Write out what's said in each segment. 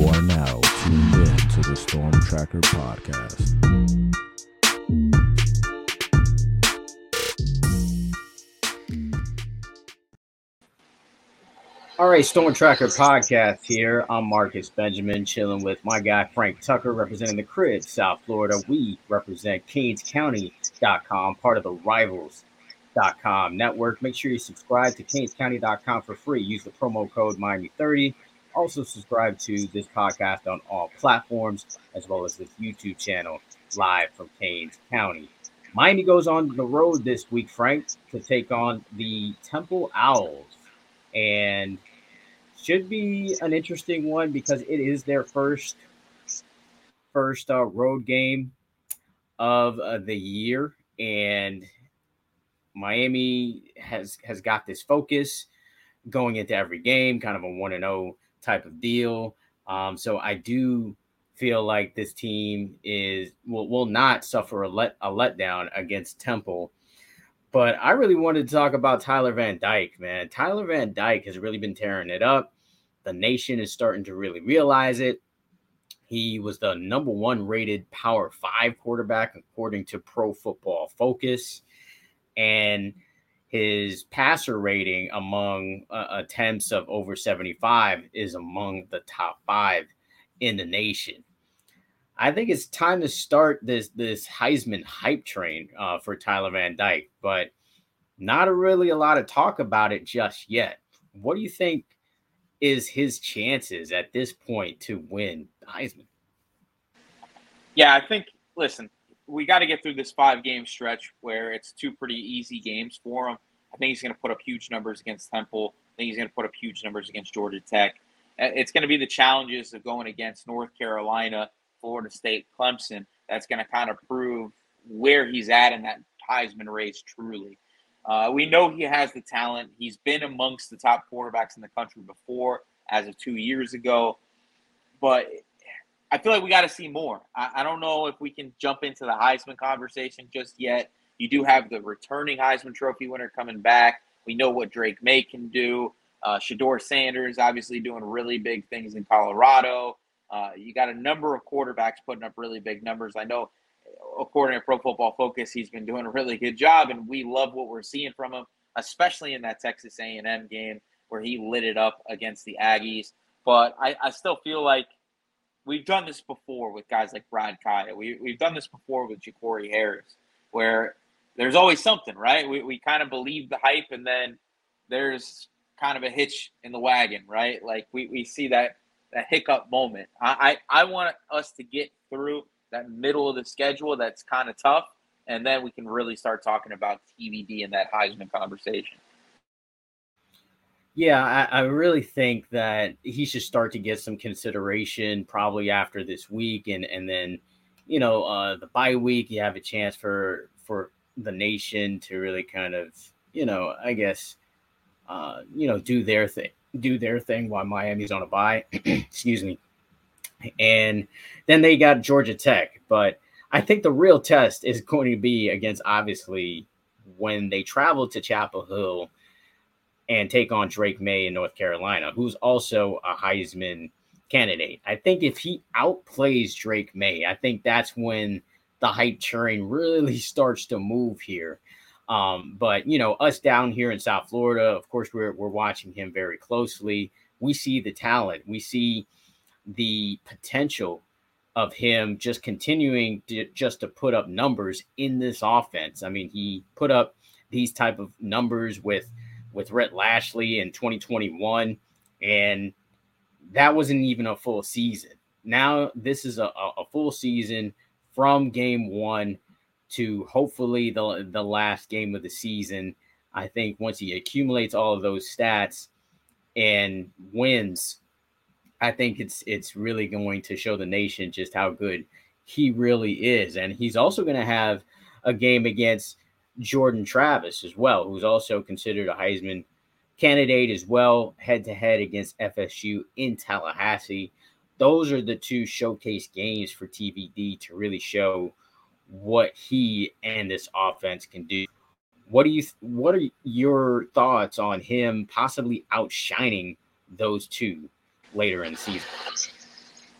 You are now tuned in to the Storm Tracker podcast. All right, Storm Tracker podcast here. I'm Marcus Benjamin, chilling with my guy Frank Tucker, representing the Crib, South Florida. We represent CanesCounty.com, part of the Rivals.com network. Make sure you subscribe to CanesCounty.com for free. Use the promo code Miami30 also, subscribe to this podcast on all platforms, as well as this YouTube channel live from Canes County. Miami goes on the road this week, Frank, to take on the Temple Owls. And should be an interesting one because it is their first first uh, road game of uh, the year and Miami has has got this focus going into every game kind of a 1 and 0 type of deal. Um, so I do feel like this team is will, will not suffer a let a letdown against Temple. But I really wanted to talk about Tyler Van Dyke, man. Tyler Van Dyke has really been tearing it up. The nation is starting to really realize it. He was the number one rated Power Five quarterback according to Pro Football Focus, and his passer rating among uh, attempts of over 75 is among the top five in the nation. I think it's time to start this this Heisman hype train uh, for Tyler Van Dyke, but not a really a lot of talk about it just yet. What do you think is his chances at this point to win Heisman? Yeah, I think. Listen, we got to get through this five game stretch where it's two pretty easy games for him. I think he's going to put up huge numbers against Temple. I think he's going to put up huge numbers against Georgia Tech. It's going to be the challenges of going against North Carolina, Florida State, Clemson. That's going to kind of prove where he's at in that Heisman race truly. Uh, we know he has the talent. He's been amongst the top quarterbacks in the country before, as of two years ago. But I feel like we got to see more. I, I, don't know if we can jump into the Heisman conversation just yet. You do have the returning Heisman Trophy winner coming back. We know what Drake Maye can do. Uh, Shedeur Sanders obviously doing really big things in Colorado. Uh, you got a number of quarterbacks putting up really big numbers. I know, according to Pro Football Focus, he's been doing a really good job, and we love what we're seeing from him, especially in that Texas A&M game where he lit it up against the Aggies. But I, I still feel like we've done this before with guys like Brad Kaaya. We, we've done this before with Jacory Harris, where there's always something, right? We, we kind of believe the hype, and then there's kind of a hitch in the wagon, right? Like we, we see that that hiccup moment. I, I, I want us to get through that middle of the schedule that's kind of tough, and then we can really start talking about TVD and that Heisman conversation. Yeah, I, I, really think that he should start to get some consideration probably after this week, and and then, you know, uh, the bye week you have a chance for for the nation to really kind of, you know, I guess, uh, you know, do their thing, do their thing while Miami's on a bye. Excuse me. And then they got Georgia Tech, but I think the real test is going to be against obviously when they travel to Chapel Hill and take on Drake Maye in North Carolina, who's also a Heisman candidate. I think if he outplays Drake Maye, I think that's when the hype train really starts to move here. Um, but you know, us down here in South Florida, of course, we're we're watching him very closely. We see the talent, we see the potential of him just continuing to just to put up numbers in this offense. I mean, he put up these type of numbers with with Rhett Lashlee in 2021, and that wasn't even a full season. Now this is a, a full season from game one to hopefully the the last game of the season. I think once he accumulates all of those stats and wins, I think it's it's really going to show the nation just how good he really is. And he's also going to have a game against Jordan Travis as well, who's also considered a Heisman candidate as well, head to head against FSU in Tallahassee those are the two showcase games for TVD to really show what he and this offense can do. What do you what are your thoughts on him possibly outshining those two later in the season?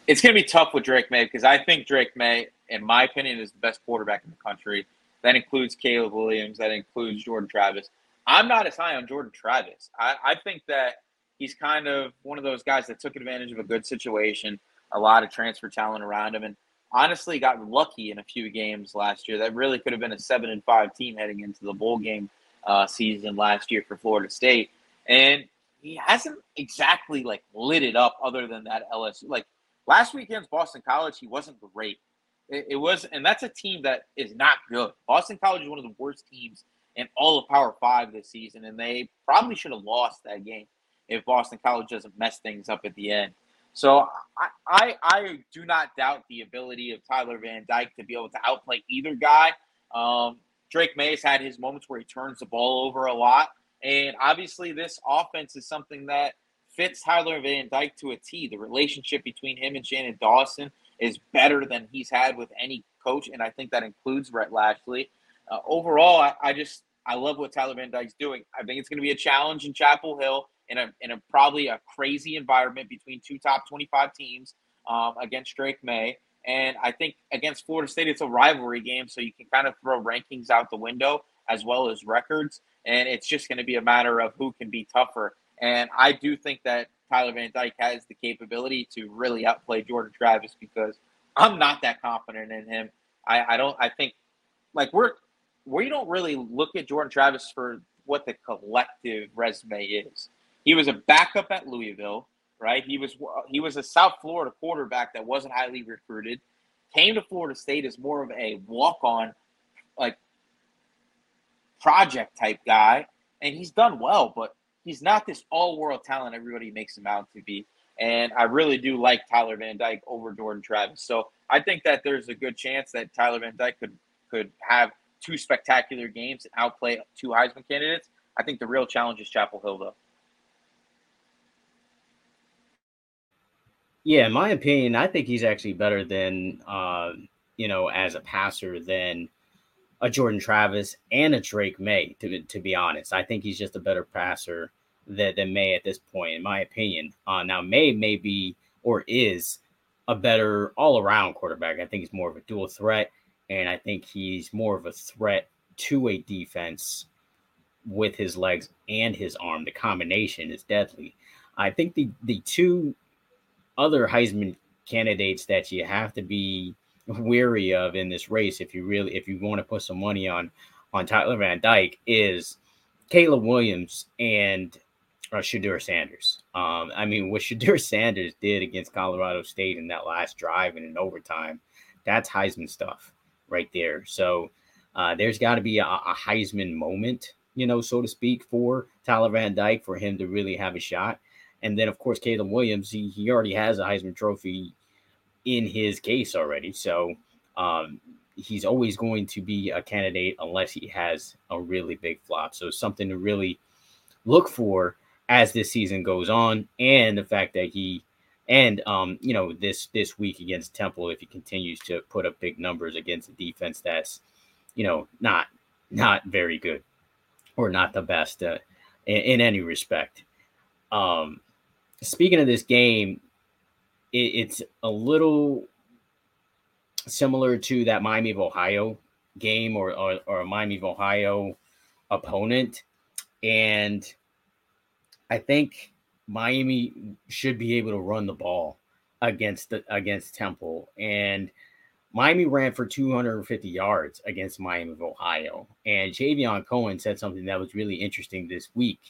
it's going to be tough with Drake Maye because I think Drake Maye in my opinion, is the best quarterback in the country. That includes Caleb Williams. That includes Jordan Travis. I'm not as high on Jordan Travis. I, I think that he's kind of one of those guys that took advantage of a good situation, a lot of transfer talent around him, and honestly got lucky in a few games last year. That really could have been a seven and five team heading into the bowl game uh, season last year for Florida State, and he hasn't exactly like lit it up other than that LSU. Like last weekend's Boston College, he wasn't great. It, it was, and that's a team that is not good. Boston College is one of the worst teams in all of Power Five this season, and they probably should have lost that game if Boston College doesn't mess things up at the end. So I, I, I do not doubt the ability of Tyler Van Dyke to be able to outplay either guy. Um, Drake Maye has had his moments where he turns the ball over a lot, and obviously this offense is something that fits Tyler Van Dyke to a T. The relationship between him and Shannon Dawson is better than he's had with any coach, and I think that includes Rhett Lashlee. Uh, overall, I, I, just I love what Tyler Van Dyke's doing. I think it's going to be a challenge in Chapel Hill in a in a probably a crazy environment between two top twenty five teams um, against Drake Maye. And I think against Florida State, it's a rivalry game, so you can kind of throw rankings out the window as well as records. And it's just going to be a matter of who can be tougher. And I do think that Tyler Van Dyke has the capability to really outplay Jordan Travis because I'm not that confident in him. I, I don't. I think like we're we don't really look at Jordan Travis for what the collective resume is. He was a backup at Louisville, right? He was he was a South Florida quarterback that wasn't highly recruited. Came to Florida State as more of a walk on, like project type guy, and he's done well. But he's not this all world talent everybody makes him out to be. And I really do like Tyler Van Dyke over Jordan Travis. So I think that there's a good chance that Tyler Van Dyke could could have two spectacular games and outplay two Heisman candidates. I think the real challenge is Chapel Hill, though. Yeah, in my opinion, I think he's actually better than, uh, you know, as a passer than a Jordan Travis and a Drake Maye, To, to be honest, I think he's just a better passer than, than Maye at this point, in my opinion. Uh, now, Maye may be or is a better all around quarterback. I think he's more of a dual threat, and I think he's more of a threat to a defense with his legs and his arm. The combination is deadly. I think the the two other Heisman candidates that you have to be weary of in this race if you really if you want to put some money on on Tyler Van Dyke is Caleb Williams and uh, Shedeur Sanders. Um, I mean, what Shedeur Sanders did against Colorado State in that last drive and in overtime, that's Heisman stuff right there. So uh, there's got to be a, a Heisman moment, you know, so to speak, for Tyler Van Dyke for him to really have a shot. And then, of course, Caleb Williams, he, he already has a Heisman Trophy in his case already. So um, he's always going to be a candidate unless he has a really big flop. So something to really look for as this season goes on, and the fact that he and um, you know this this week against Temple, if he continues to put up big numbers against a defense that's you know not not very good or not the best uh, in, in any respect. Um, speaking of this game, it, it's a little similar to that Miami of Ohio game or, or, or a Miami of Ohio opponent. And I think Miami should be able to run the ball against the against Temple. And Miami ran for 250 yards against Miami of Ohio. And Javion Cohen said something that was really interesting this week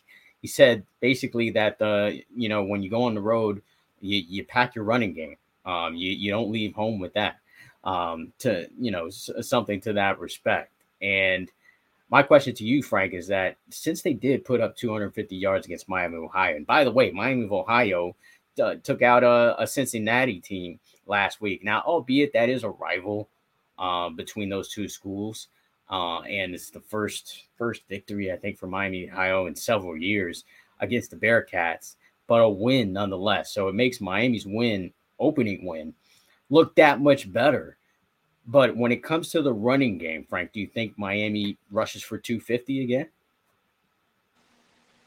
he said basically that the you know when you go on the road, you, you pack your running game. Um, you you don't leave home with that. Um, to you know s- something to that respect. And my question to you, Frank, is that since they did put up 250 yards against Miami Ohio, and by the way, Miami of Ohio uh, took out a, a, Cincinnati team last week. Now, albeit that is a rival uh, between those two schools, uh, and it's the first first victory I think for Miami Ohio in several years against the Bearcats, but a win nonetheless. So it makes Miami's win, opening win, look that much better. But when it comes to the running game, Frank, do you think Miami rushes for 250 again?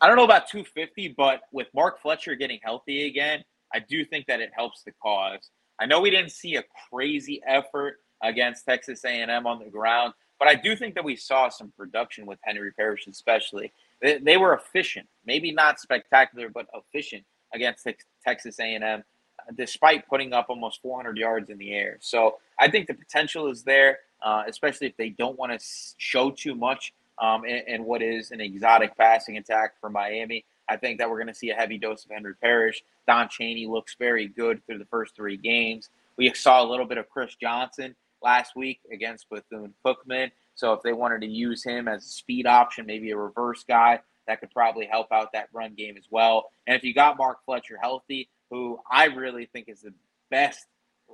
I don't know about 250, but with Mark Fletcher getting healthy again, I do think that it helps the cause. I know we didn't see a crazy effort against Texas A&M on the ground, but I do think that we saw some production with Henry Parrish, especially. They, they were efficient, maybe not spectacular, but efficient against Texas A&M, despite putting up almost 400 yards in the air. So I think the potential is there, uh, especially if they don't want to show too much um, in, in what is an exotic passing attack for Miami. I think that we're going to see a heavy dose of Henry Parrish. Don Chaney looks very good through the first three games. We saw a little bit of Chris Johnson last week against Bethune Cookman. So if they wanted to use him as a speed option, maybe a reverse guy, that could probably help out that run game as well. And if you got Mark Fletcher healthy, who I really think is the best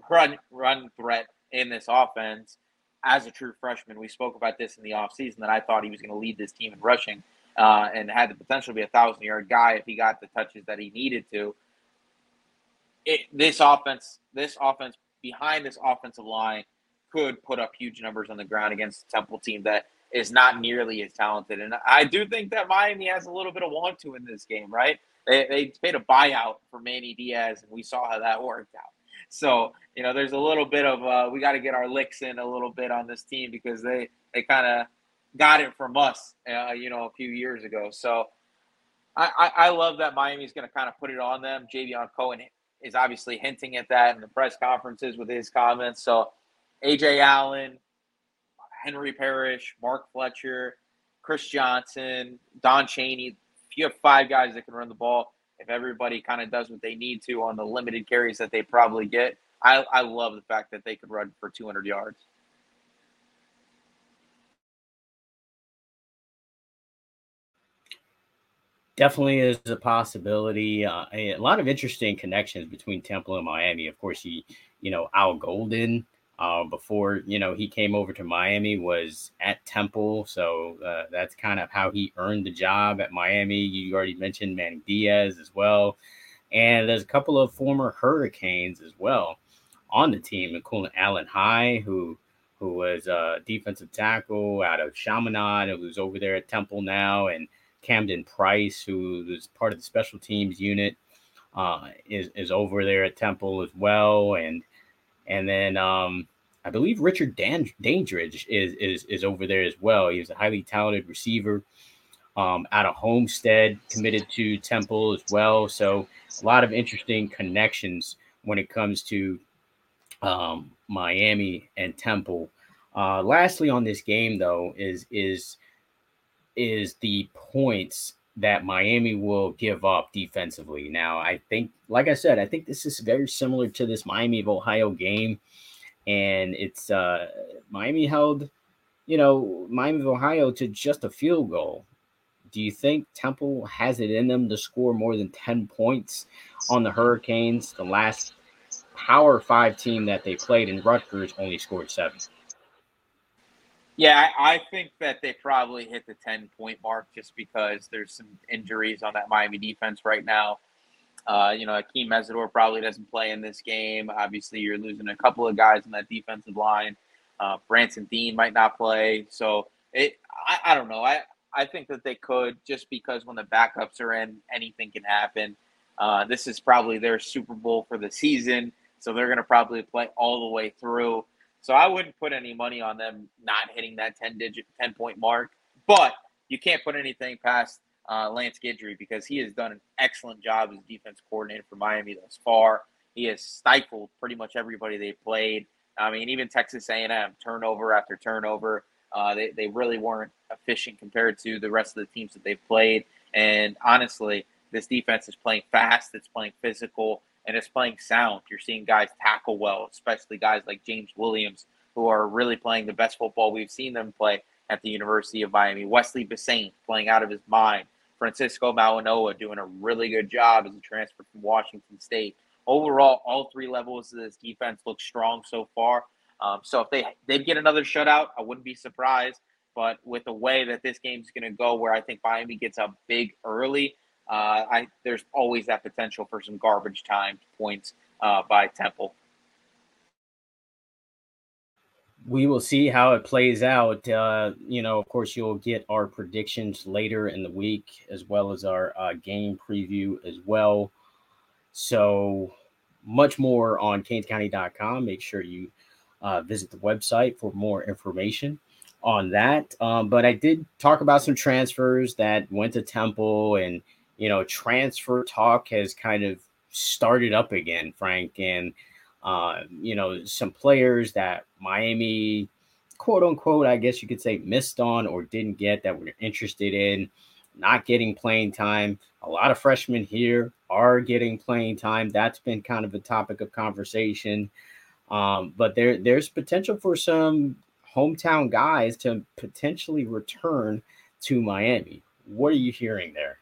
run run threat in this offense as a true freshman, we spoke about this in the offseason that I thought he was going to lead this team in rushing uh, and had the potential to be a thousand yard guy if he got the touches that he needed to. It, this offense, this offense behind this offensive line could put up huge numbers on the ground against a Temple team that is not nearly as talented. And I do think that Miami has a little bit of want to in this game, right? They, they paid a buyout for Manny Diaz, and we saw how that worked out. So, you know, there's a little bit of uh, we got to get our licks in a little bit on this team because they they kind of got it from us, uh, you know, a few years ago. So I, I, I love that Miami's going to kind of put it on them. Javion Cohen is obviously hinting at that in the press conferences with his comments. So AJ Allen, Henry Parrish, Mark Fletcher, Chris Johnson, Don Chaney. If you have five guys that can run the ball, if everybody kind of does what they need to on the limited carries that they probably get, I, I love the fact that they could run for 200 yards. Definitely is a possibility. Uh, a lot of interesting connections between Temple and Miami. Of course, you you know Al Golden uh, before you know he came over to Miami was at Temple, so uh, that's kind of how he earned the job at Miami. You already mentioned Manny Diaz as well, and there's a couple of former Hurricanes as well on the team, including Alan High, who who was a defensive tackle out of Chaminade, who's over there at Temple now, and Camden Price, who is part of the special teams unit, uh, is is over there at Temple as well, and and then um, I believe Richard Dan- Dandridge is, is is over there as well. He's a highly talented receiver um, out of Homestead, committed to Temple as well. So a lot of interesting connections when it comes to um, Miami and Temple. Uh, lastly, on this game though, is is is the points that Miami will give up defensively. Now, I think, like I said, I think this is very similar to this Miami of Ohio game. And it's uh, Miami held, you know, Miami of Ohio to just a field goal. Do you think Temple has it in them to score more than 10 points on the Hurricanes? The last Power Five team that they played in Rutgers only scored seven. Yeah, I think that they probably hit the 10 point mark just because there's some injuries on that Miami defense right now. Uh, you know, Akeem Mesidor probably doesn't play in this game. Obviously, you're losing a couple of guys in that defensive line. Uh, Branson Deen might not play. So it, I, I don't know. I, I think that they could just because when the backups are in, anything can happen. Uh, this is probably their Super Bowl for the season. So they're going to probably play all the way through. So I wouldn't put any money on them not hitting that 10 digit, 10 point mark. But you can't put anything past uh, Lance Guidry because he has done an excellent job as defense coordinator for Miami thus far. He has stifled pretty much everybody they played. I mean, even Texas A&M, turnover after turnover. Uh, they, they really weren't efficient compared to the rest of the teams that they've played. And honestly, this defense is playing fast. It's playing physical and it's playing sound. You're seeing guys tackle well, especially guys like James Williams, who are really playing the best football we've seen them play at the University of Miami. Wesley Bissainthe playing out of his mind. Francisco Mauigoa doing a really good job as a transfer from Washington State. Overall, all three levels of this defense look strong so far. Um, so if they they get another shutout, I wouldn't be surprised. But with the way that this game's going to go, where I think Miami gets up big early, uh, I there's always that potential for some garbage time points uh, by Temple. We will see how it plays out. Uh, you know, of course, you'll get our predictions later in the week, as well as our uh, game preview as well. So, much more on canescounty.com. Make sure you uh, visit the website for more information on that. Um, but I did talk about some transfers that went to Temple, and you know, transfer talk has kind of started up again, Frank, and uh, you know, some players that Miami, quote unquote, I guess you could say, missed on or didn't get that we're interested in, not getting playing time. A lot of freshmen here are getting playing time. That's been kind of a topic of conversation. Um, but there, there's potential for some hometown guys to potentially return to Miami. What are you hearing there?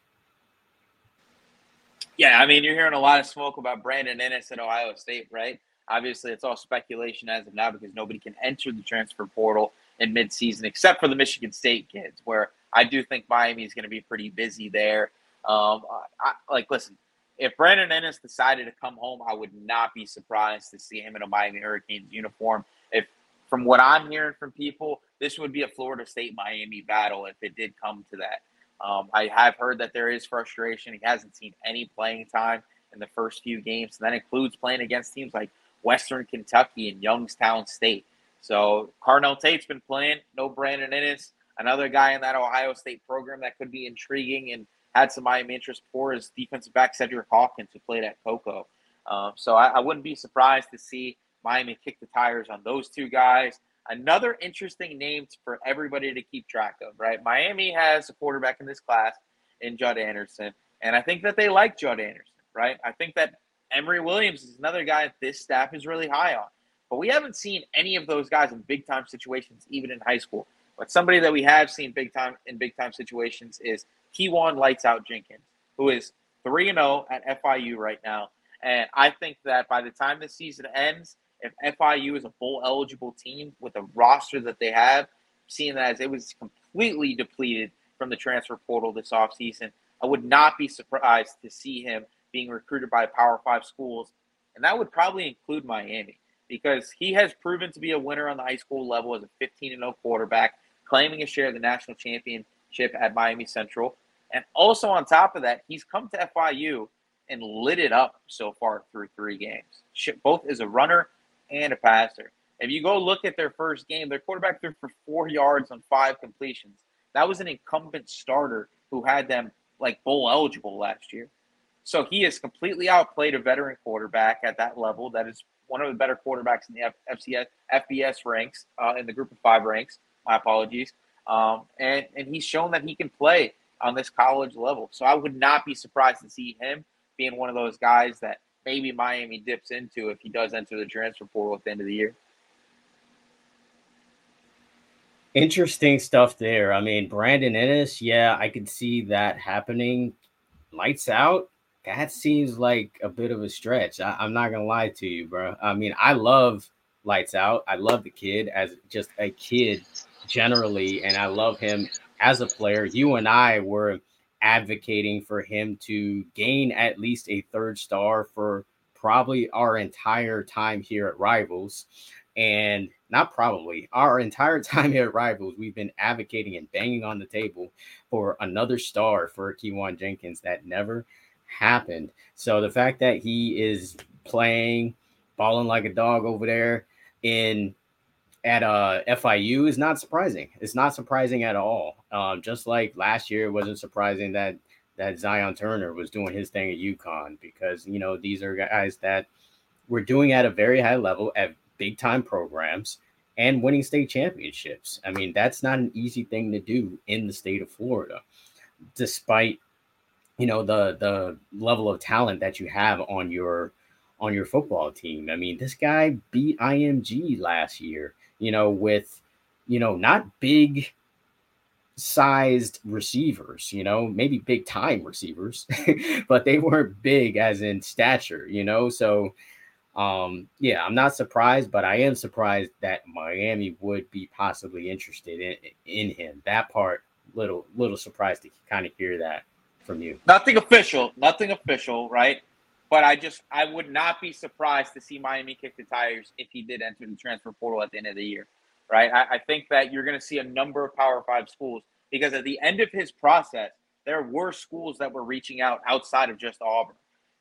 Yeah, I mean, you're hearing a lot of smoke about Brandon Inniss at Ohio State, right? Obviously, it's all speculation as of now because nobody can enter the transfer portal in midseason except for the Michigan State kids, where I do think Miami is going to be pretty busy there. Um, I, like, listen, if Brandon Inniss decided to come home, I would not be surprised to see him in a Miami Hurricanes uniform. If from what I'm hearing from people, this would be a Florida State Miami battle if it did come to that. Um, I have heard that there is frustration. He hasn't seen any playing time in the first few games. And that includes playing against teams like Western Kentucky and Youngstown State. So Carnell Tate's been playing. No Brandon Inniss. Another guy in that Ohio State program that could be intriguing and had some Miami interest for is defensive back Cedric Hawkins, who played at Cocoa. Um, so I, I wouldn't be surprised to see Miami kick the tires on those two guys. Another interesting name for everybody to keep track of, right? Miami has a quarterback in this class in Judd Anderson, and I think that they like Judd Anderson, right? I think that Emory Williams is another guy this staff is really high on, but we haven't seen any of those guys in big time situations, even in high school. But somebody that we have seen big time in big time situations is Keyone Lights Out Jenkins, who is 3 0 at FIU right now. And I think that by the time the season ends, if FIU is a bowl eligible team with a roster that they have, seeing that as it was completely depleted from the transfer portal this offseason, I would not be surprised to see him being recruited by Power Five schools. And that would probably include Miami because he has proven to be a winner on the high school level as a 15 0 quarterback, claiming a share of the national championship at Miami Central. And also on top of that, he's come to FIU and lit it up so far through three games, both as a runner and a passer. If you go look at their first game, their quarterback threw for four yards on five completions. That was an incumbent starter who had them like bowl eligible last year. So he has completely outplayed a veteran quarterback at that level. That is one of the better quarterbacks in the FCS, FBS ranks, uh, in the group of five ranks. My apologies. Um, and, and he's shown that he can play on this college level. So I would not be surprised to see him being one of those guys that maybe Miami dips into if he does enter the transfer portal at the end of the year. Interesting stuff there. I mean, Brandon Inniss, yeah, I could see that happening. Lights out, that seems like a bit of a stretch. I, am not gonna lie to you, bro. I mean, I love Lights Out. I love the kid as just a kid generally, and I love him as a player. You and I were advocating for him to gain at least a third star for probably our entire time here at Rivals. And not probably our entire time here at Rivals, we've been advocating and banging on the table for another star for Keyone Jenkins that never happened. So the fact that he is playing, balling like a dog over there in at uh, FIU is not surprising. It's not surprising at all. Um, just like last year, it wasn't surprising that that Zion Turner was doing his thing at UConn because you know these are guys that were doing at a very high level at big time programs and winning state championships. I mean, that's not an easy thing to do in the state of Florida, despite you know the the level of talent that you have on your on your football team. I mean, this guy beat IMG last year you know, with, you know, not big sized receivers, you know, maybe big time receivers, but they weren't big as in stature, you know. So, um, yeah, I'm not surprised, but I am surprised that Miami would be possibly interested in in him. That part, little little surprised to kind of hear that from you. Nothing official, nothing official, right? But I just I would not be surprised to see Miami kick the tires if he did enter the transfer portal at the end of the year. Right. I, I think that you're gonna see a number of power five schools because at the end of his process, there were schools that were reaching out outside of just Auburn.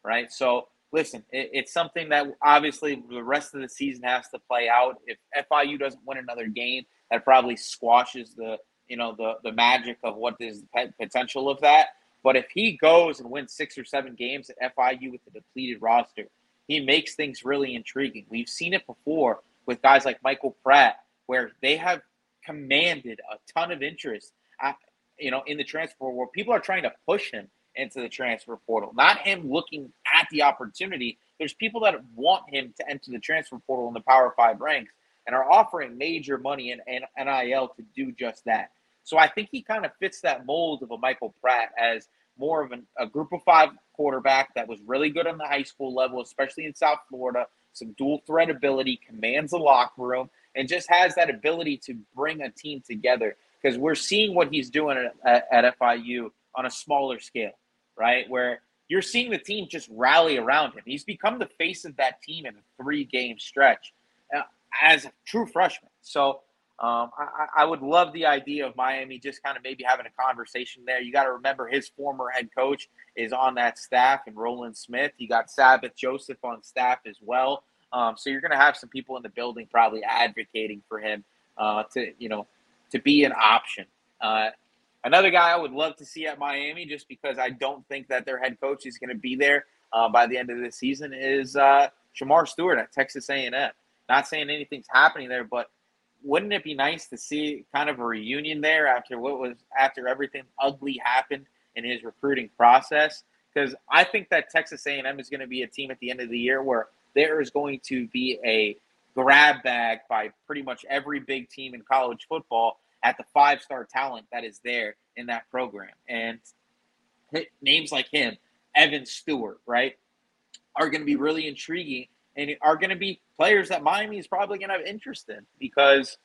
Right. So listen, it, it's something that obviously the rest of the season has to play out. If FIU doesn't win another game, that probably squashes the you know the the magic of what is the potential of that. But if he goes and wins six or seven games at FIU with a depleted roster, he makes things really intriguing. We've seen it before with guys like Michael Pratt, where they have commanded a ton of interest, at, you know, in the transfer where people are trying to push him into the transfer portal, not him looking at the opportunity. There's people that want him to enter the transfer portal in the Power Five ranks and are offering major money in NIL to do just that. So I think he kind of fits that mold of a Michael Pratt as more of an, a group of five quarterback that was really good on the high school level, especially in South Florida, some dual threat ability, commands the locker room, and just has that ability to bring a team together. Because we're seeing what he's doing at, at, at FIU on a smaller scale, right? Where you're seeing the team just rally around him. He's become the face of that team in a three game stretch uh, as a true freshman. So um, I, I, would love the idea of Miami just kind of maybe having a conversation there. You got to remember his former head coach is on that staff, and Roland Smith. You got Sabbath Joseph on staff as well. Um, so you're going to have some people in the building probably advocating for him uh, to you know to be an option. Uh, another guy I would love to see at Miami, just because I don't think that their head coach is going to be there uh, by the end of the season, is uh, Shemar Stewart at Texas A&M. Not saying anything's happening there, but wouldn't it be nice to see kind of a reunion there after what was after everything ugly happened in his recruiting process? Because I think that Texas A&M is going to be a team at the end of the year where there is going to be a grab bag by pretty much every big team in college football at the five star talent that is there in that program. And names like him, Evan Stewart, right, are going to be really intriguing and are going to be players that Miami is probably going to have interest in because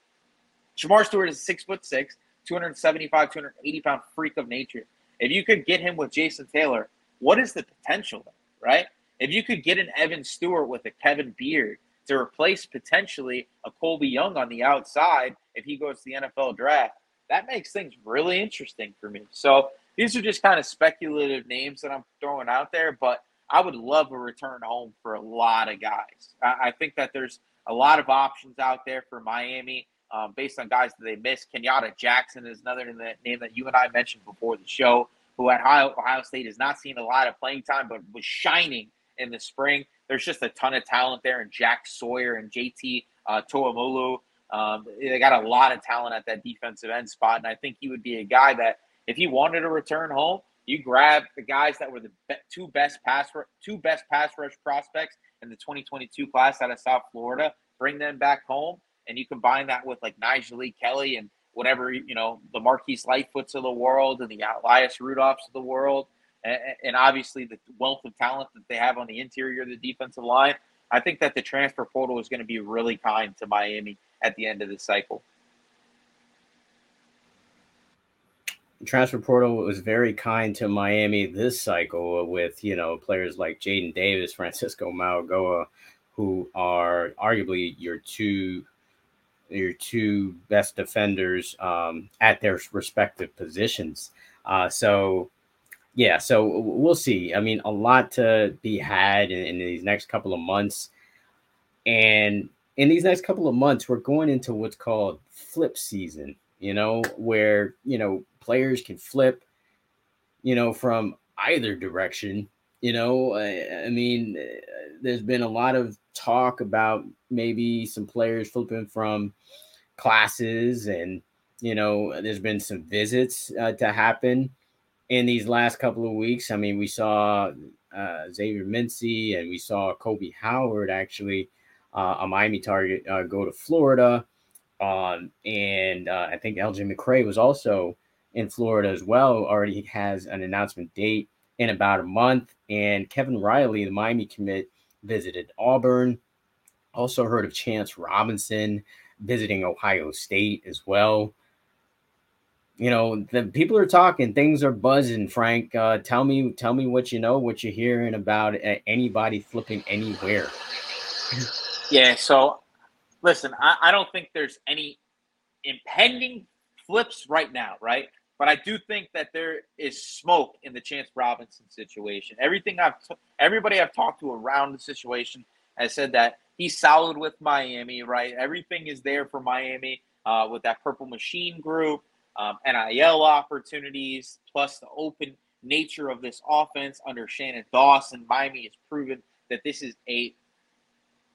Shemar Stewart is six foot six, 275, 280 pound freak of nature. If you could get him with Jason Taylor, what is the potential there, right? If you could get an Evan Stewart with a Kevin Beard to replace potentially a Colbie Young on the outside if he goes to the NFL draft, that makes things really interesting for me. So these are just kind of speculative names that I'm throwing out there, but I would love a return home for a lot of guys. I, I think that there's a lot of options out there for Miami um, based on guys that they missed. Kenyatta Jackson is another name that you and I mentioned before the show, who at Ohio, Ohio State has not seen a lot of playing time, but was shining in the spring. There's just a ton of talent there, and Jack Sawyer and JT uh, Tuimoloau. Um, they got a lot of talent at that defensive end spot, and I think he would be a guy that if he wanted to return home, you grab the guys that were the two best pass two best pass rush prospects in the 2022 class out of South Florida, bring them back home, and you combine that with like Nigel Lee Kelly and whatever you know the Marquise Lightfoots of the world and the Elias Rudolphs of the world, and, and obviously the wealth of talent that they have on the interior of the defensive line. I think that the transfer portal is going to be really kind to Miami at the end of the cycle. Transfer portal was very kind to Miami this cycle with you know players like Jaden Davis, Francisco Mauigoa, who are arguably your two your two best defenders um, at their respective positions. Uh, so yeah, so we'll see. I mean, a lot to be had in, in these next couple of months, and in these next couple of months, we're going into what's called flip season. You know, where you know players can flip, you know, from either direction. You know, I, I mean, there's been a lot of talk about maybe some players flipping from classes, and you know, there's been some visits uh, to happen in these last couple of weeks. I mean, we saw uh, Xavier Mincy and we saw Kobe Howard actually, uh, a Miami target, uh, go to Florida. Um, and uh, I think LJ McCray was also in Florida as well already has an announcement date in about a month. And Kevin Riley, the Miami commit, visited Auburn. Also heard of Chance Robinson visiting Ohio State as well. You know, the people are talking, things are buzzing. Frank, uh, tell me, tell me what you know, what you're hearing about anybody flipping anywhere. Yeah. So, listen, I, I don't think there's any impending flips right now, right? But I do think that there is smoke in the Chance Robinson situation. Everything I've, t- everybody I've talked to around the situation has said that he's solid with Miami, right? Everything is there for Miami uh, with that Purple Machine group, um, NIL opportunities, plus the open nature of this offense under Shannon Dawson. Miami has proven that this is a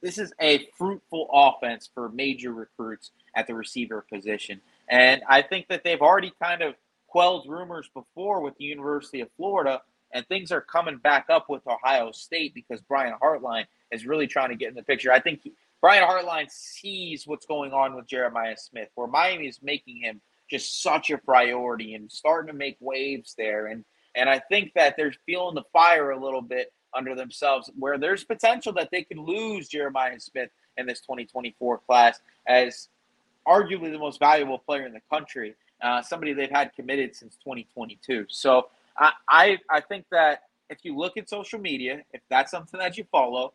this is a fruitful offense for major recruits at the receiver position. And I think that they've already kind of quelled rumors before with the University of Florida, and things are coming back up with Ohio State because Brian Hartline is really trying to get in the picture. I think he, Brian Hartline sees what's going on with Jeremiah Smith, where Miami is making him just such a priority and starting to make waves there. And and I think that they're feeling the fire a little bit under themselves, where there's potential that they could lose Jeremiah Smith in this 2024 class as arguably the most valuable player in the country, uh, somebody they've had committed since 2022. So I, I, I think that if you look at social media, if that's something that you follow,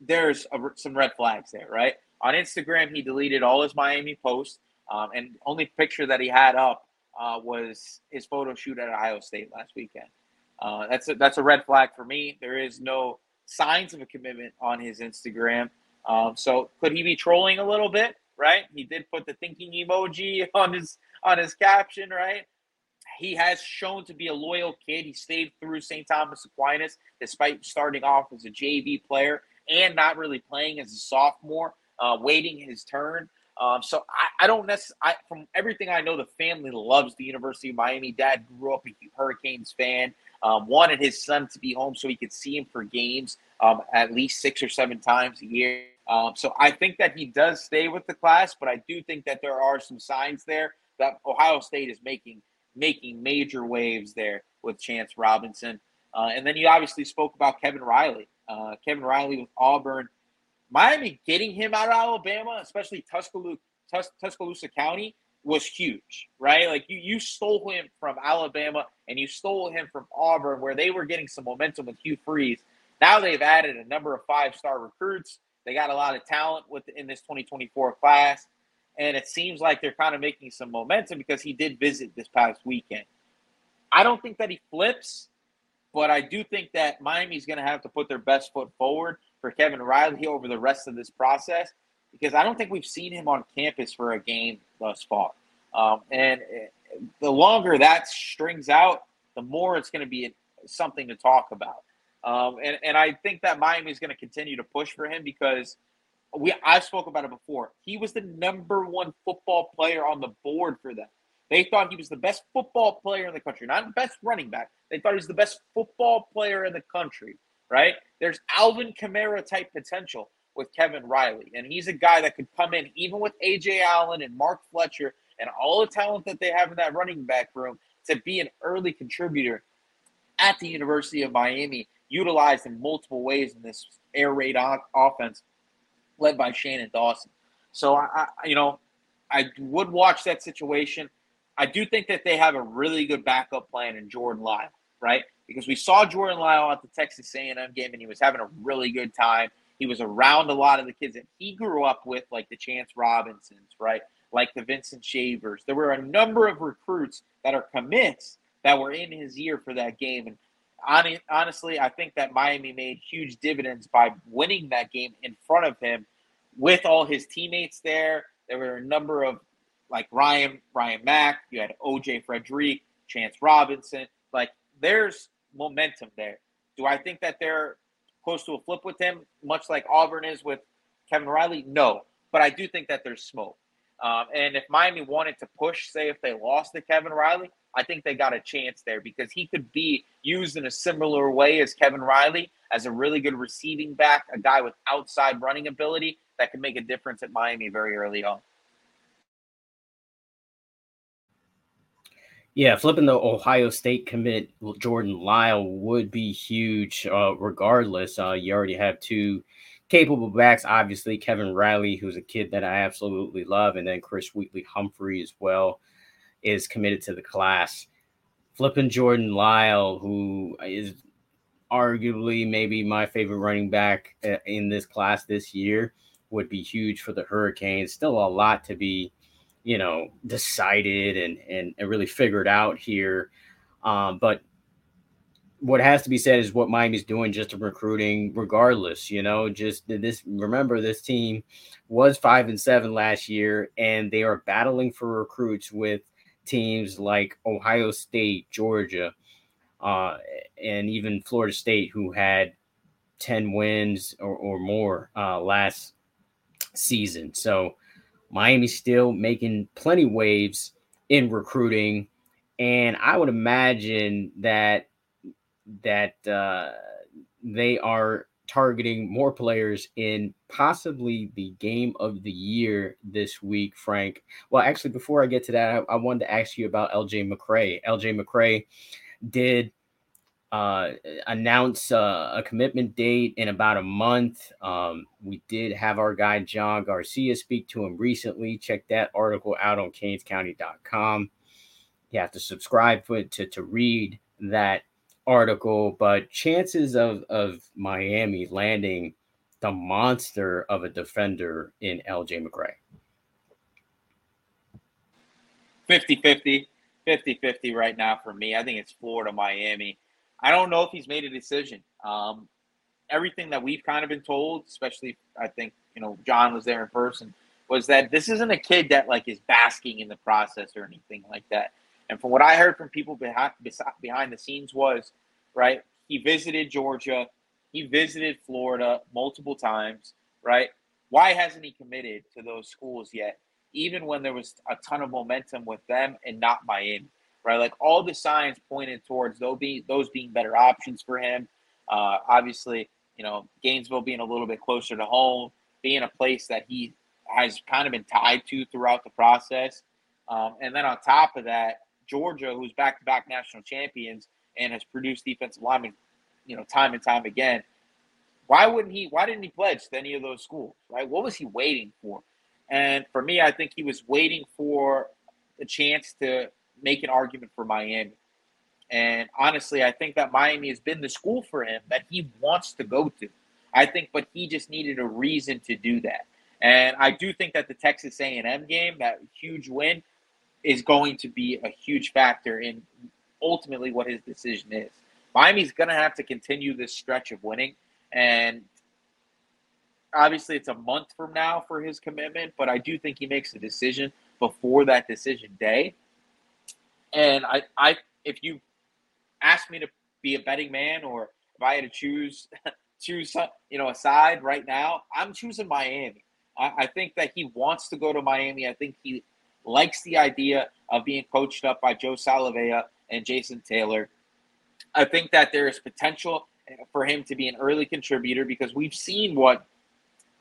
there's a, some red flags there, right? On Instagram, he deleted all his Miami posts, um, and only picture that he had up uh, was his photo shoot at Ohio State last weekend. Uh, that's a, that's a red flag for me. There is no signs of a commitment on his Instagram. Um, so could he be trolling a little bit? Right? He did put the thinking emoji on his on his caption. Right? He has shown to be a loyal kid. He stayed through St. Thomas Aquinas despite starting off as a JV player and not really playing as a sophomore, uh, waiting his turn. Um, so I, I don't necessarily, from everything I know, the family loves the University of Miami. Dad grew up a Hurricanes fan, um, wanted his son to be home so he could see him for games um, at least six or seven times a year. Um, so I think that he does stay with the class, but I do think that there are some signs there that Ohio State is making making major waves there with Chance Robinson. Uh, and then you obviously spoke about Kevin Riley. Uh, Kevin Riley with Auburn. Miami getting him out of Alabama, especially Tuscaloosa, Tus- Tuscaloosa County, was huge, right? Like you, you stole him from Alabama and you stole him from Auburn, where they were getting some momentum with Hugh Freeze. Now they've added a number of five-star recruits. They got a lot of talent with in this 2024 class, and it seems like they're kind of making some momentum because he did visit this past weekend. I don't think that he flips, but I do think that Miami's going to have to put their best foot forward for Kevin Riley over the rest of this process because I don't think we've seen him on campus for a game thus far. Um, and the longer that strings out, the more it's going to be something to talk about. Um, and, and I think that Miami is going to continue to push for him because we I spoke about it before. He was the number one football player on the board for them. They thought he was the best football player in the country, not the best running back. They thought he was the best football player in the country, right? There's Alvin Kamara type potential with Kevin Riley, and he's a guy that could come in even with AJ Allen and Mark Fletcher and all the talent that they have in that running back room to be an early contributor at the University of Miami, utilized in multiple ways in this air raid offense led by Shannon Dawson. So I, I you know, I would watch that situation. I do think that they have a really good backup plan in Jordan Lyle, right? Because we saw Jordan Lyle at the Texas A&M game, and he was having a really good time. He was around a lot of the kids that he grew up with, like the Chance Robinsons, right? Like the Vincent Shavers. There were a number of recruits that are commits that were in his ear for that game. And honestly, I think that Miami made huge dividends by winning that game in front of him with all his teammates there. There were a number of like Ryan Ryan Mack, you had OJ Frederick, Chance Robinson. Like there's momentum there. Do I think that they're close to a flip with him, much like Auburn is with Kevin Riley? No, but I do think that there's smoke. Um, and if Miami wanted to push, say if they lost to Kevin Riley, I think they got a chance there because he could be used in a similar way as Kevin Riley as a really good receiving back, a guy with outside running ability that could make a difference at Miami very early on. Yeah, flipping the Ohio State commit Jordan Lyle would be huge. Uh, regardless, uh, you already have two capable backs. Obviously, Kevin Riley, who's a kid that I absolutely love, and then Chris Wheatley Humphrey as well is committed to the class. Flipping Jordan Lyle, who is arguably maybe my favorite running back uh, in this class this year, would be huge for the Hurricanes. Still a lot to be you know, decided and and, and really figured out here. Um, but what has to be said is what Miami's doing just in recruiting, regardless. You know, just this. Remember, this team was five and seven last year, and they are battling for recruits with teams like Ohio State, Georgia, uh, and even Florida State, who had ten wins or, or more uh, last season. So Miami's still making plenty waves in recruiting, and I would imagine that that uh, they are targeting more players in possibly the game of the year this week, Frank. Well, actually, before I get to that, I, I wanted to ask you about LJ McCray. LJ McCray did uh, announce uh, a commitment date in about a month. Um, we did have our guy John Garcia speak to him recently. Check that article out on CanesCounty.com. You have to subscribe to, to, to read that article, but chances of, of Miami landing the monster of a defender in LJ McCray. 50 50, 50 50 right now for me. I think it's Florida, Miami. I don't know if he's made a decision. Um, everything that we've kind of been told, especially I think, you know, John was there in person, was that this isn't a kid that like is basking in the process or anything like that. And from what I heard from people behind behind the scenes was, right, he visited Georgia, he visited Florida multiple times, right? Why hasn't he committed to those schools yet? Even when there was a ton of momentum with them and not Miami, right? Like all the signs pointed towards those being those being better options for him. Uh, obviously, you know Gainesville being a little bit closer to home, being a place that he has kind of been tied to throughout the process, um, and then on top of that, Georgia, who's back-to-back national champions and has produced defensive linemen, you know, time and time again. Why wouldn't he? Why didn't he pledge to any of those schools? Right? What was he waiting for? And for me, I think he was waiting for a chance to make an argument for Miami. And honestly, I think that Miami has been the school for him that he wants to go to. I think, but he just needed a reason to do that. And I do think that the Texas A&M game, that huge win, is going to be a huge factor in ultimately what his decision is. Miami's going to have to continue this stretch of winning, and obviously it's a month from now for his commitment. But I do think he makes a decision before that decision day. And I, I, if you ask me to be a betting man, or if I had to choose, choose, you know, a side right now, I'm choosing Miami. I, I think that he wants to go to Miami. I think he likes the idea of being coached up by Joe Salavea and Jason Taylor. I think that there is potential for him to be an early contributor because we've seen what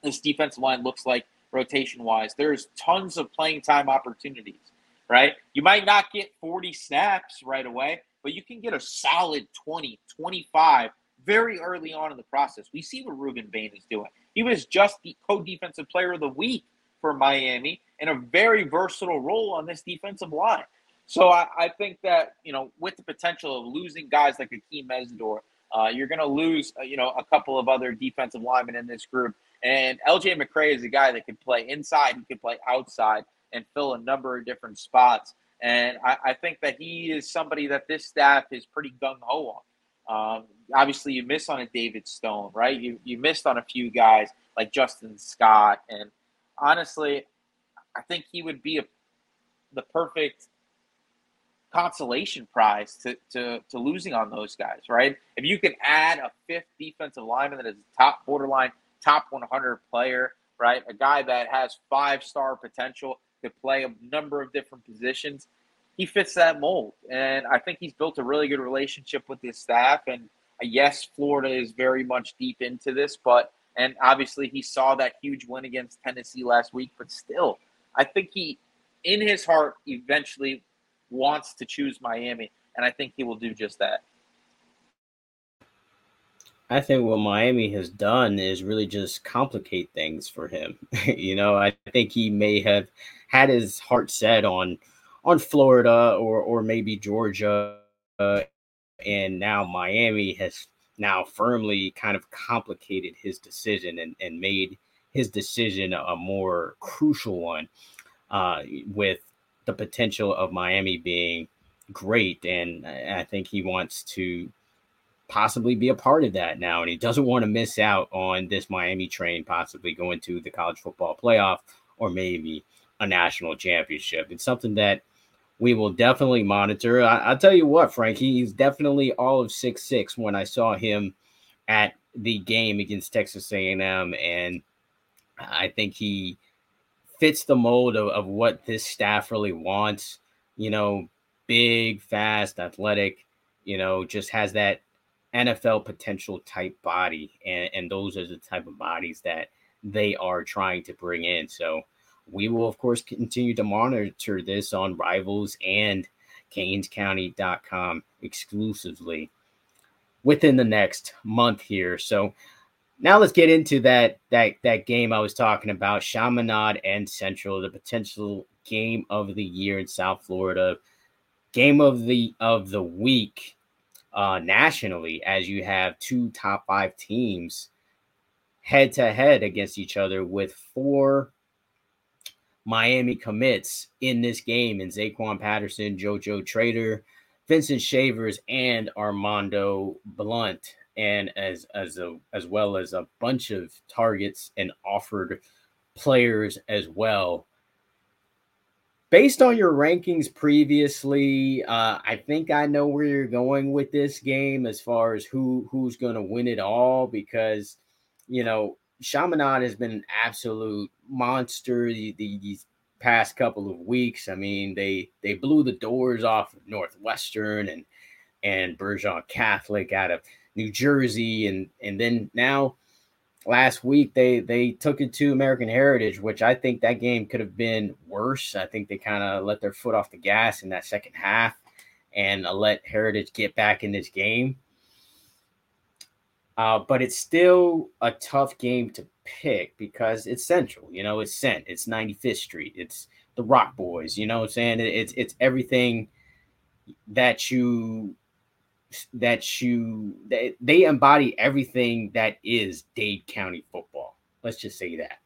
this defensive line looks like rotation wise. There's tons of playing time opportunities right? You might not get 40 snaps right away, but you can get a solid 20, 25 very early on in the process. We see what Rueben Bain is doing. He was just the co defensive player of the week for Miami in a very versatile role on this defensive line. So I, I think that, you know, with the potential of losing guys like Akeem Mesidor, uh, you're going to lose, uh, you know, a couple of other defensive linemen in this group. And LJ McCray is a guy that can play inside, he can play outside and fill a number of different spots. And I, I think that he is somebody that this staff is pretty gung ho on. Um, obviously, you miss on a David Stone, right? You you missed on a few guys like Justin Scott, and honestly, I think he would be a, the perfect consolation prize to, to, to losing on those guys, right? If you can add a fifth defensive lineman that is a top borderline, top 100 player, right? A guy that has five star potential could play a number of different positions. He fits that mold, and I think he's built a really good relationship with his staff. And uh, yes, Florida is very much deep into this, but and obviously he saw that huge win against Tennessee last week. But still, I think he, in his heart, eventually wants to choose Miami, and I think he will do just that. I think what Miami has done is really just complicate things for him. you know, I think he may have had his heart set on on Florida or or maybe Georgia, uh, and now Miami has now firmly kind of complicated his decision and, and made his decision a more crucial one. uh, with the potential of Miami being great. And I think he wants to possibly be a part of that now. And he doesn't want to miss out on this Miami train possibly going to the college football playoff or maybe a national championship. It's something that we will definitely monitor. I, will tell you what, Frankie, he's definitely all of six six when I saw him at the game against Texas A&M, and I think he fits the mold of, of what this staff really wants. You know, big, fast, athletic. You know, just has that NFL potential type body, and and those are the type of bodies that they are trying to bring in. So we will, of course, continue to monitor this on Rivals and CanesCounty.com exclusively within the next month here. So now let's get into that that that game I was talking about, Chaminade and Central, the potential game of the year in South Florida, game of the of the week uh, nationally, as you have two top five teams head to head against each other with four Miami commits in this game in Zaquan Patterson, JoJo Trader, Vincent Shavers, and Armondo Blount, and as as a as well as a bunch of targets and offered players as well. Based on your rankings previously, uh, I think I know where you're going with this game as far as who who's going to win it all because you know Chaminade has been an absolute monster the, the, these past couple of weeks. I mean, they they blew the doors off of Northwestern and and Bergen Catholic out of New Jersey, and and then now last week they they took it to American Heritage, which I think that game could have been worse. I think they kind of let their foot off the gas in that second half and uh, let Heritage get back in this game. Uh, but it's still a tough game to pick because it's central. You know, it's Cent, it's 95th Street, it's the Rock Boys. You know what I'm saying? It's it's everything that you that you they, they embody everything that is Dade County football. Let's just say that.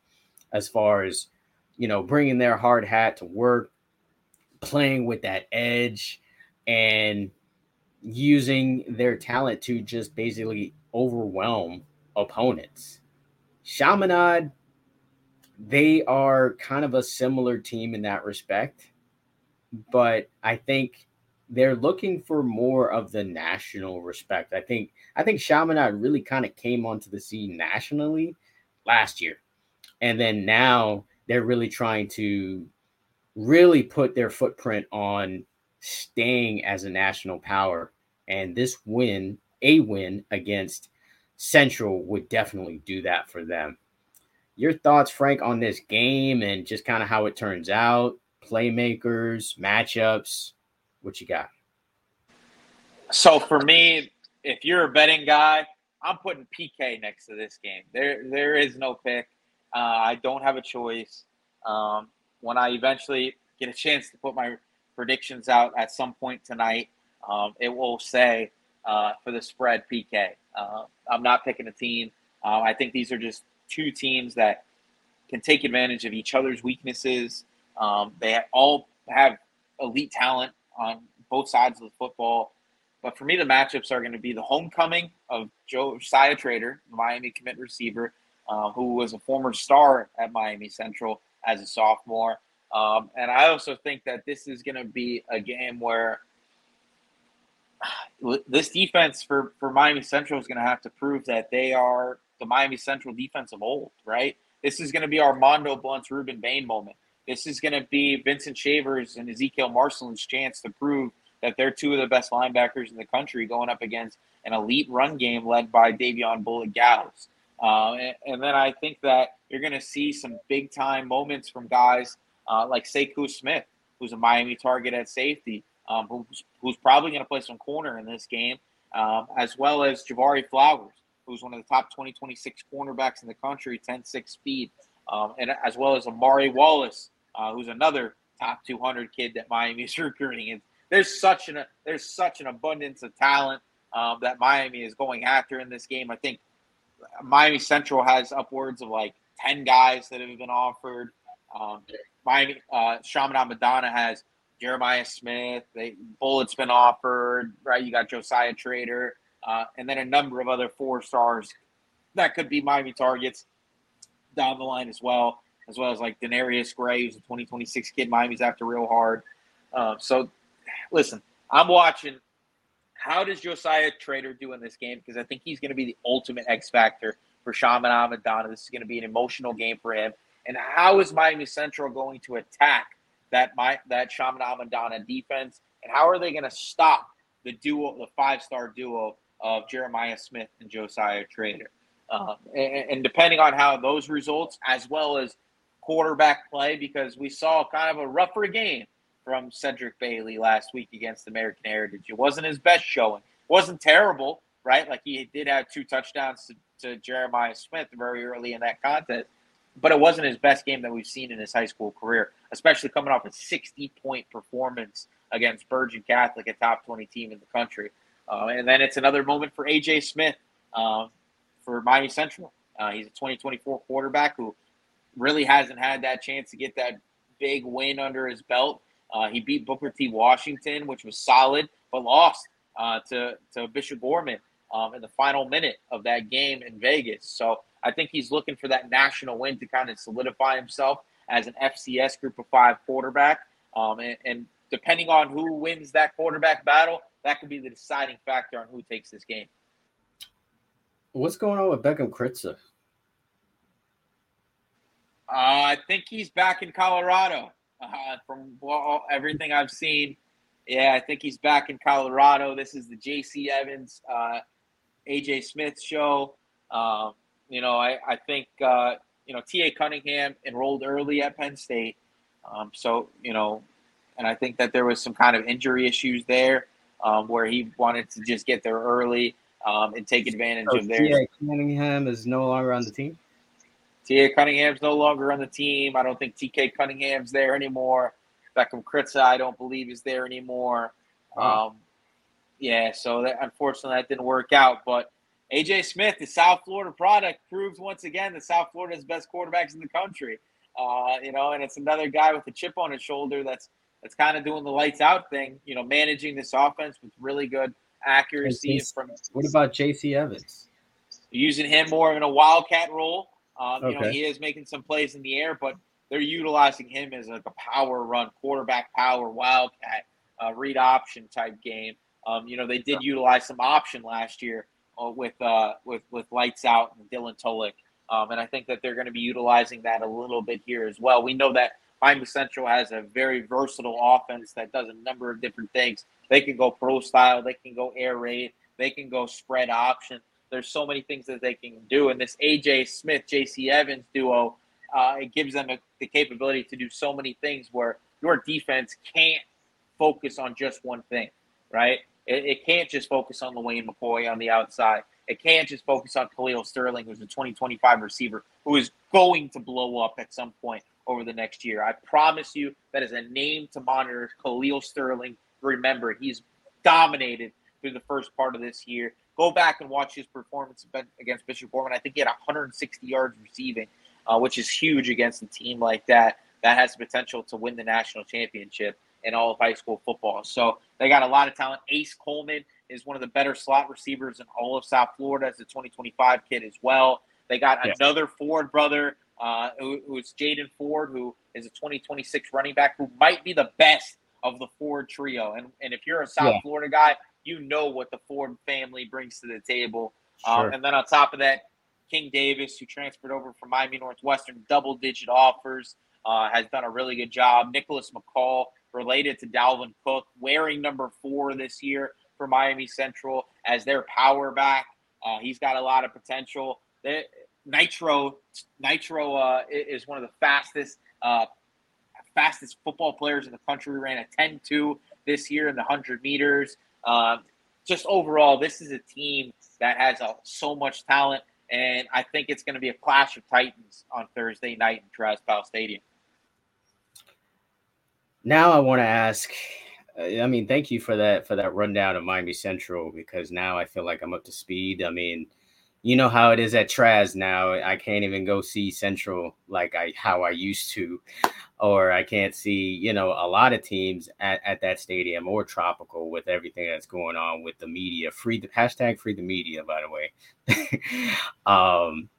As far as you know, bringing their hard hat to work, playing with that edge, and using their talent to just basically overwhelm opponents. Chaminade, they are kind of a similar team in that respect, but I think they're looking for more of the national respect. I think I think Chaminade really kind of came onto the scene nationally last year. And then now they're really trying to really put their footprint on staying as a national power. And this win, a win against Central would definitely do that for them. Your thoughts, Frank, on this game and just kind of how it turns out, playmakers, matchups, what you got? So for me, if you're a betting guy, I'm putting PK next to this game. There, there is no pick. Uh, I don't have a choice. Um, when I eventually get a chance to put my predictions out at some point tonight, um, it will say uh, for the spread PK. Uh, I'm not picking a team. Uh, I think these are just two teams that can take advantage of each other's weaknesses. Um, they all have elite talent on both sides of the football. But for me, the matchups are going to be the homecoming of Josiah Trader, Miami commit receiver, uh, who was a former star at Miami Central as a sophomore. Um, and I also think that this is going to be a game where this defense for, for Miami Central is going to have to prove that they are the Miami Central defense of old, right? This is going to be Armondo Blount's Rueben Bain moment. This is going to be Vincent Shavers and Ezekiel Marcelin's chance to prove that they're two of the best linebackers in the country going up against an elite run game led by Davion Bullet Gallows. Uh, and, and, then I think that you're going to see some big time moments from guys uh, like Sekou Smith, who's a Miami target at safety, um, who's, who's probably going to play some corner in this game, um, as well as Javari Flowers, who's one of the top 20, 26 cornerbacks in the country, 10 6 speed, um, and as well as Amari Wallace, uh, who's another top 200 kid that Miami is recruiting. And there's such an there's such an abundance of talent um, that Miami is going after in this game. I think Miami Central has upwards of like 10 guys that have been offered. Um, Miami, uh, Madonna has Jeremiah Smith. They Bullett's been offered, right? You got Josiah Trader, uh, and then a number of other four stars that could be Miami targets down the line as well, as well as like Denarius Graves, the 2026 kid Miami's after real hard. Uh, so, listen, I'm watching. How does Josiah Trader do in this game? Because I think he's going to be the ultimate X factor for Chaminade Madonna. This is going to be an emotional game for him. And how is Miami Central going to attack that my that Chaminade Madonna defense? And how are they going to stop the duo, the five star duo of Jeremiah Smith and Josiah Trader? Um, and, and, depending on how those results, as well as quarterback play, because we saw kind of a rougher game from Cedric Bailey last week against American Heritage. It wasn't his best showing. It wasn't terrible, right? Like he did have two touchdowns to, to Jeremiah Smith very early in that contest, but it wasn't his best game that we've seen in his high school career, especially coming off a 60 point performance against Bergen Catholic, a top 20 team in the country. Uh, and then it's another moment for AJ Smith uh, for Miami Central. Uh, he's a 2024 quarterback who really hasn't had that chance to get that big win under his belt. Uh, he beat Booker T. Washington, which was solid, but lost uh, to, to Bishop Gorman um, in the final minute of that game in Vegas. So I think he's looking for that national win to kind of solidify himself as an FCS group of five quarterback. Um, and, and, depending on who wins that quarterback battle, that could be the deciding factor on who takes this game. What's going on with Beckham Kritzer? Uh, I think he's back in Colorado. Uh, from well, everything I've seen, yeah, I think he's back in Colorado. This is the J.C. Evans, uh, AJ Smith show. Um, you know, I, I think, uh, you know, T.A. Cunningham enrolled early at Penn State. Um, so, you know, and I think that there was some kind of injury issues there um, where he wanted to just get there early um, and take advantage so of their. T.A. Cunningham is no longer on the team? T.A. Cunningham's no longer on the team. I don't think T.K. Cunningham's there anymore. Beckham Kritza, I don't believe, is there anymore. Wow. Um, yeah, so that, unfortunately that didn't work out. But AJ Smith, the South Florida product, proves once again that South Florida is best quarterbacks in the country. Uh, you know, and it's another guy with a chip on his shoulder that's that's kind of doing the lights out thing. You know, managing this offense with really good accuracy. From what about J.C. Evans? Using him more in a wildcat role. Um, okay. You know, he is making some plays in the air, but they're utilizing him as like a power run, quarterback power, wildcat, uh, read option type game. Um, you know, they did utilize some option last year uh, with uh, with with lights out and Dylan Tolik, um, and I think that they're going to be utilizing that a little bit here as well. We know that Miami Central has a very versatile offense that does a number of different things. They can go pro style, they can go air raid, they can go spread option. There's so many things that they can do, and this AJ Smith, JC Evans duo, uh, it gives them a, the capability to do so many things where your defense can't focus on just one thing, right? It, it can't just focus on Wayne McCoy on the outside. It can't just focus on Khalil Sterling, who's a 2025 receiver who is going to blow up at some point over the next year. I promise you that is a name to monitor. Khalil Sterling. Remember, he's dominated through the first part of this year. Go back and watch his performance against Bishop Gorman. I think he had 160 yards receiving, uh, which is huge against a team like that that has the potential to win the national championship in all of high school football. So they got a lot of talent. Ace Coleman is one of the better slot receivers in all of South Florida as a 2025 kid as well. They got yes. another Ford brother, uh, who, who's Jaden Ford, who is a 2026 running back who might be the best of the Ford trio. And, and if you're a South yeah. Florida guy, you know what the Ford family brings to the table. Um, sure. Um, and then on top of that, King Davis, who transferred over from Miami Northwestern, double digit offers, uh, has done a really good job. Nicholas McCall, related to Dalvin Cook, wearing number four this year for Miami Central as their power back. Uh, he's got a lot of potential. They, Nitro, Nitro uh, is one of the fastest, uh, fastest football players in the country. Ran a 10-2 this year in the 100 meters. Um, just overall, this is a team that has uh, so much talent, and I think it's going to be a clash of titans on Thursday night in Powell Stadium. Now I want to ask. Uh, I mean, thank you for that for that rundown of Miami Central because now I feel like I'm up to speed. I mean, you know how it is at Traz now. I can't even go see Central like I how I used to, or I can't see you know a lot of teams at, at that stadium or Tropical with everything that's going on with the media. Free the hashtag free the media, by the way. um,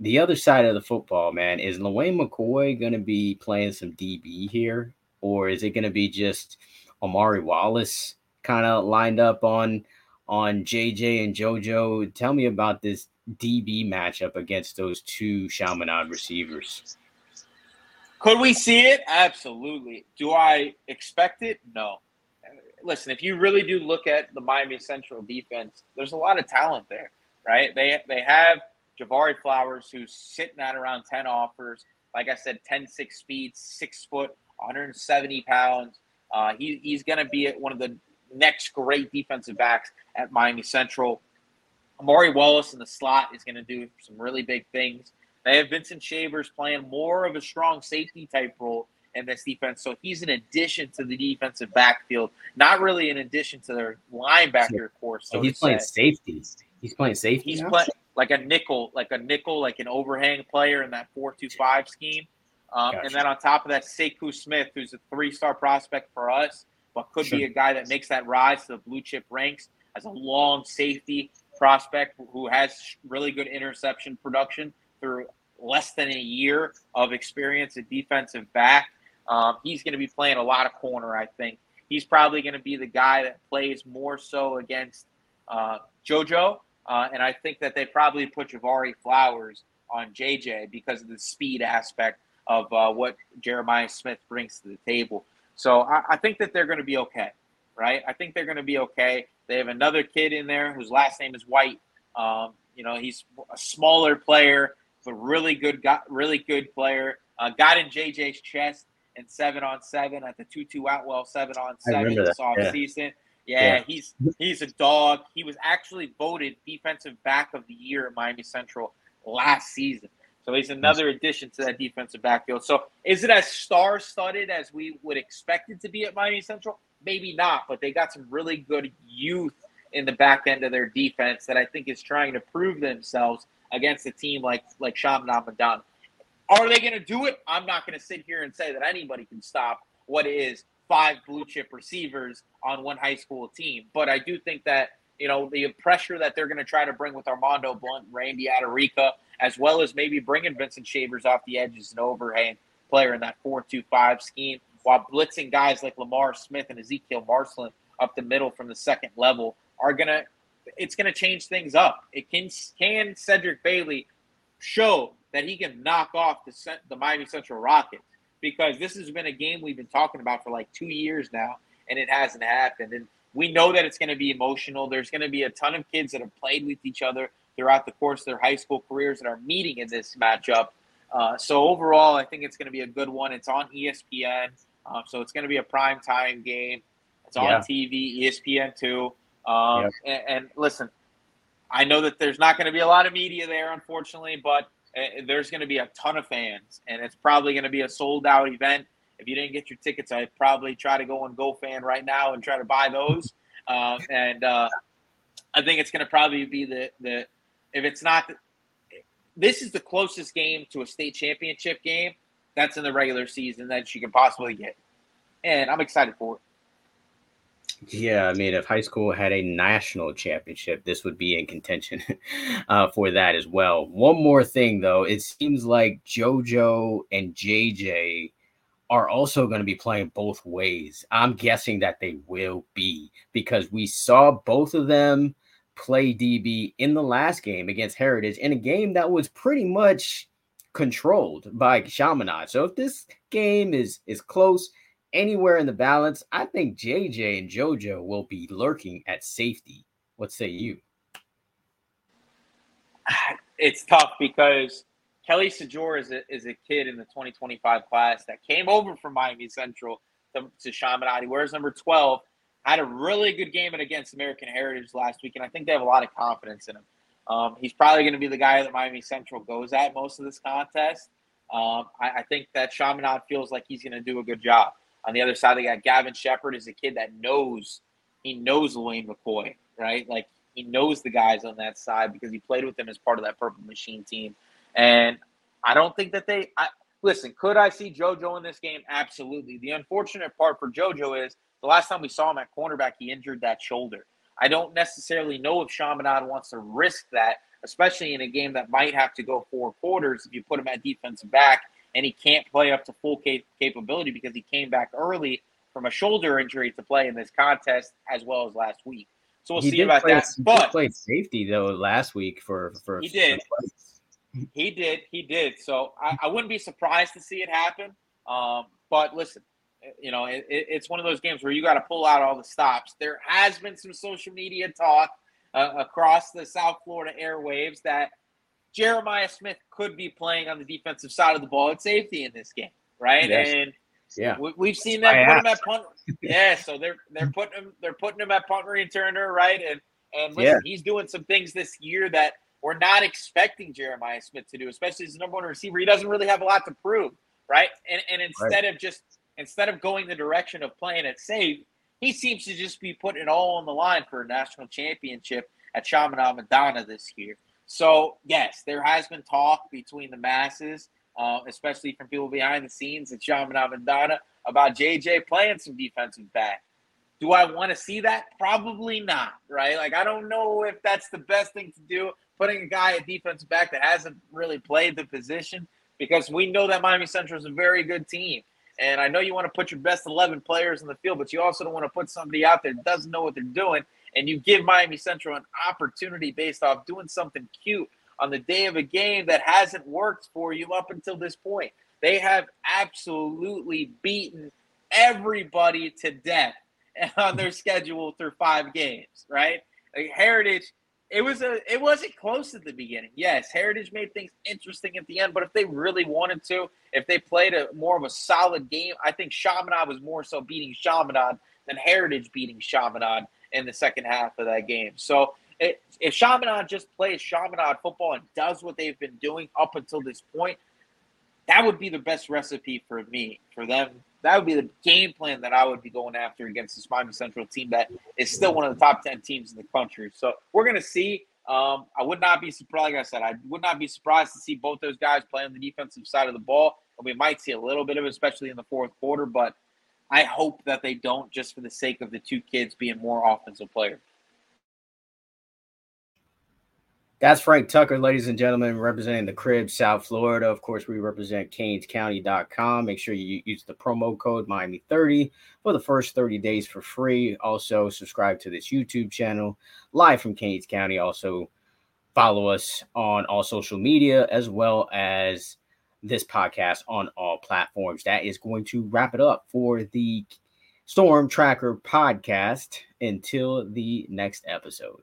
the other side of the football, man, is Lewayne McCoy going to be playing some DB here, or is it going to be just Amari Wallace kind of lined up on? On JJ and JoJo. Tell me about this DB matchup against those two Chaminade receivers. Could we see it? Absolutely. Do I expect it? No. Listen, if you really do look at the Miami Central defense, there's a lot of talent there, right? They they have Javari Flowers, who's sitting at around 10 offers. Like I said, 10 6 speed, six foot, 170 pounds. Uh, he, he's going to be at one of the next great defensive backs at Miami Central. Amari Wallace in the slot is going to do some really big things. They have Vincent Shavers playing more of a strong safety type role in this defense. So he's an addition to the defensive backfield, not really an addition to their linebacker course. So he's playing safety. He's playing safety. He's playing like a nickel, like a nickel, like an overhang player in that four-two-five scheme. Um, gotcha. And then on top of that, Sekou Smith, who's a three-star prospect for us, but could sure. be a guy that makes that rise to the blue chip ranks as a long safety prospect who has really good interception production through less than a year of experience at defensive back. Um, he's going to be playing a lot of corner, I think. He's probably going to be the guy that plays more so against uh, JoJo. Uh, and I think that they probably put Javari Flowers on JJ because of the speed aspect of uh, what Jeremiah Smith brings to the table. So I, I think that they're going to be okay, right? I think they're going to be okay. They have another kid in there whose last name is White. Um, you know, he's a smaller player, but really good, got really good player. Uh, got in JJ's chest and seven on seven at the two two Outwell seven on seven this offseason. Yeah. yeah, he's he's a dog. He was actually voted defensive back of the year at Miami Central last season. So he's another addition to that defensive backfield. So is it as star studded as we would expect it to be at Miami Central? Maybe not, but they got some really good youth in the back end of their defense that I think is trying to prove themselves against a team like like Chaminade Madonna. Are they going to do it? I'm not going to sit here and say that anybody can stop what is five blue chip receivers on one high school team, but I do think that you know the pressure that they're going to try to bring with Armondo Blount, Randy Adarica, as well as maybe bringing Vincent Shavers off the edge as an overhang player in that 4-2-5 scheme, while blitzing guys like Lamar Smith and Ezekiel Marcelin up the middle from the second level are gonna. It's gonna change things up. It can can Cedric Bailey show that he can knock off the the Miami Central Rockets because this has been a game we've been talking about for like two years now, and it hasn't happened. And we know that it's going to be emotional. There's going to be a ton of kids that have played with each other throughout the course of their high school careers that are meeting in this matchup. Uh, so overall, I think it's going to be a good one. It's on ESPN, uh, so it's going to be a prime time game. It's on yeah. TV, ESPN two. Um, and, and, listen, I know that there's not going to be a lot of media there, unfortunately, but uh, there's going to be a ton of fans, and it's probably going to be a sold out event. If you didn't get your tickets, I'd probably try to go on GoFan right now and try to buy those. Uh, and uh, I think it's going to probably be the the if it's not, this is the closest game to a state championship game that's in the regular season that you can possibly get, and I'm excited for it. Yeah, I mean, if high school had a national championship, this would be in contention uh, for that as well. One more thing, though, it seems like JoJo and JJ are also going to be playing both ways. I'm guessing that they will be because we saw both of them play DB in the last game against Heritage in a game that was pretty much controlled by Chaminade. So if this game is is close anywhere in the balance, I think JJ and JoJo will be lurking at safety. What say you? It's tough because Kelly Sajor is a, is a kid in the 2025 class that came over from Miami Central to, to Chaminade. Where's number 12? had a really good game against American Heritage last week, and I think they have a lot of confidence in him. Um, he's probably going to be the guy that Miami Central goes at most of this contest. Um, I, I, think that Chaminade feels like he's going to do a good job. On the other side, they got Gavin Shepard is a kid that knows he knows Lewayne McCoy, right? Like He knows the guys on that side because he played with them as part of that Purple Machine team. And I don't think that they. I, listen, could I see JoJo in this game? Absolutely. The unfortunate part for JoJo is the last time we saw him at cornerback, he injured that shoulder. I don't necessarily know if Chaminade wants to risk that, especially in a game that might have to go four quarters if you put him at defensive back and he can't play up to full cap- capability because he came back early from a shoulder injury to play in this contest as well as last week. So we'll he see about play, that. He but played safety though last week for for he did. He did. He did. So I, I, wouldn't be surprised to see it happen. Um, but listen, you know, it, it's one of those games where you got to pull out all the stops. There has been some social media talk uh, across the South Florida airwaves that Jeremiah Smith could be playing on the defensive side of the ball at safety in this game, right? Yes. And yeah, we, have seen them put him at punt. Yeah, so they're they're putting him they're putting him at punt returner, right? And and listen, yeah. he's doing some things this year that we're not expecting Jeremiah Smith to do, especially as the number one receiver. He doesn't really have a lot to prove, right? And and instead right. of just instead of going the direction of playing it safe, he seems to just be putting it all on the line for a national championship at Chaminade Madonna this year. So yes, there has been talk between the masses, uh, especially from people behind the scenes at Chaminade Madonna, about JJ playing some defensive back. Do I want to see that? Probably not, right? Like I don't know if that's the best thing to do, putting a guy at defensive back that hasn't really played the position, because we know that Miami Central is a very good team. And I know you want to put your best 11 players in the field, but you also don't want to put somebody out there that doesn't know what they're doing. And you give Miami Central an opportunity based off doing something cute on the day of a game that hasn't worked for you up until this point. They have absolutely beaten everybody to death on their schedule through five games, right? Like Heritage it was a it wasn't close at the beginning. Yes, Heritage made things interesting at the end, but if they really wanted to, if they played a more of a solid game, I think Chaminade was more so beating Chaminade than Heritage beating Chaminade in the second half of that game. So it, if Chaminade just plays Chaminade football and does what they've been doing up until this point, that would be the best recipe for me for them that would be the game plan that I would be going after against this Miami Central team that is still one of the top 10 teams in the country. So we're going to see. Um, I would not be surprised, like I said, I would not be surprised to see both those guys play on the defensive side of the ball. And we might see a little bit of it, especially in the fourth quarter. But I hope that they don't just for the sake of the two kids being more offensive players. That's Frank Tucker, ladies and gentlemen, representing the Crib, South Florida. Of course, we represent CanesCounty.com. Make sure you use the promo code Miami30 for the first 30 days for free. Also, subscribe to this YouTube channel live from Canes County. Also, follow us on all social media as well as this podcast on all platforms. That is going to wrap it up for the Storm Tracker podcast. Until the next episode.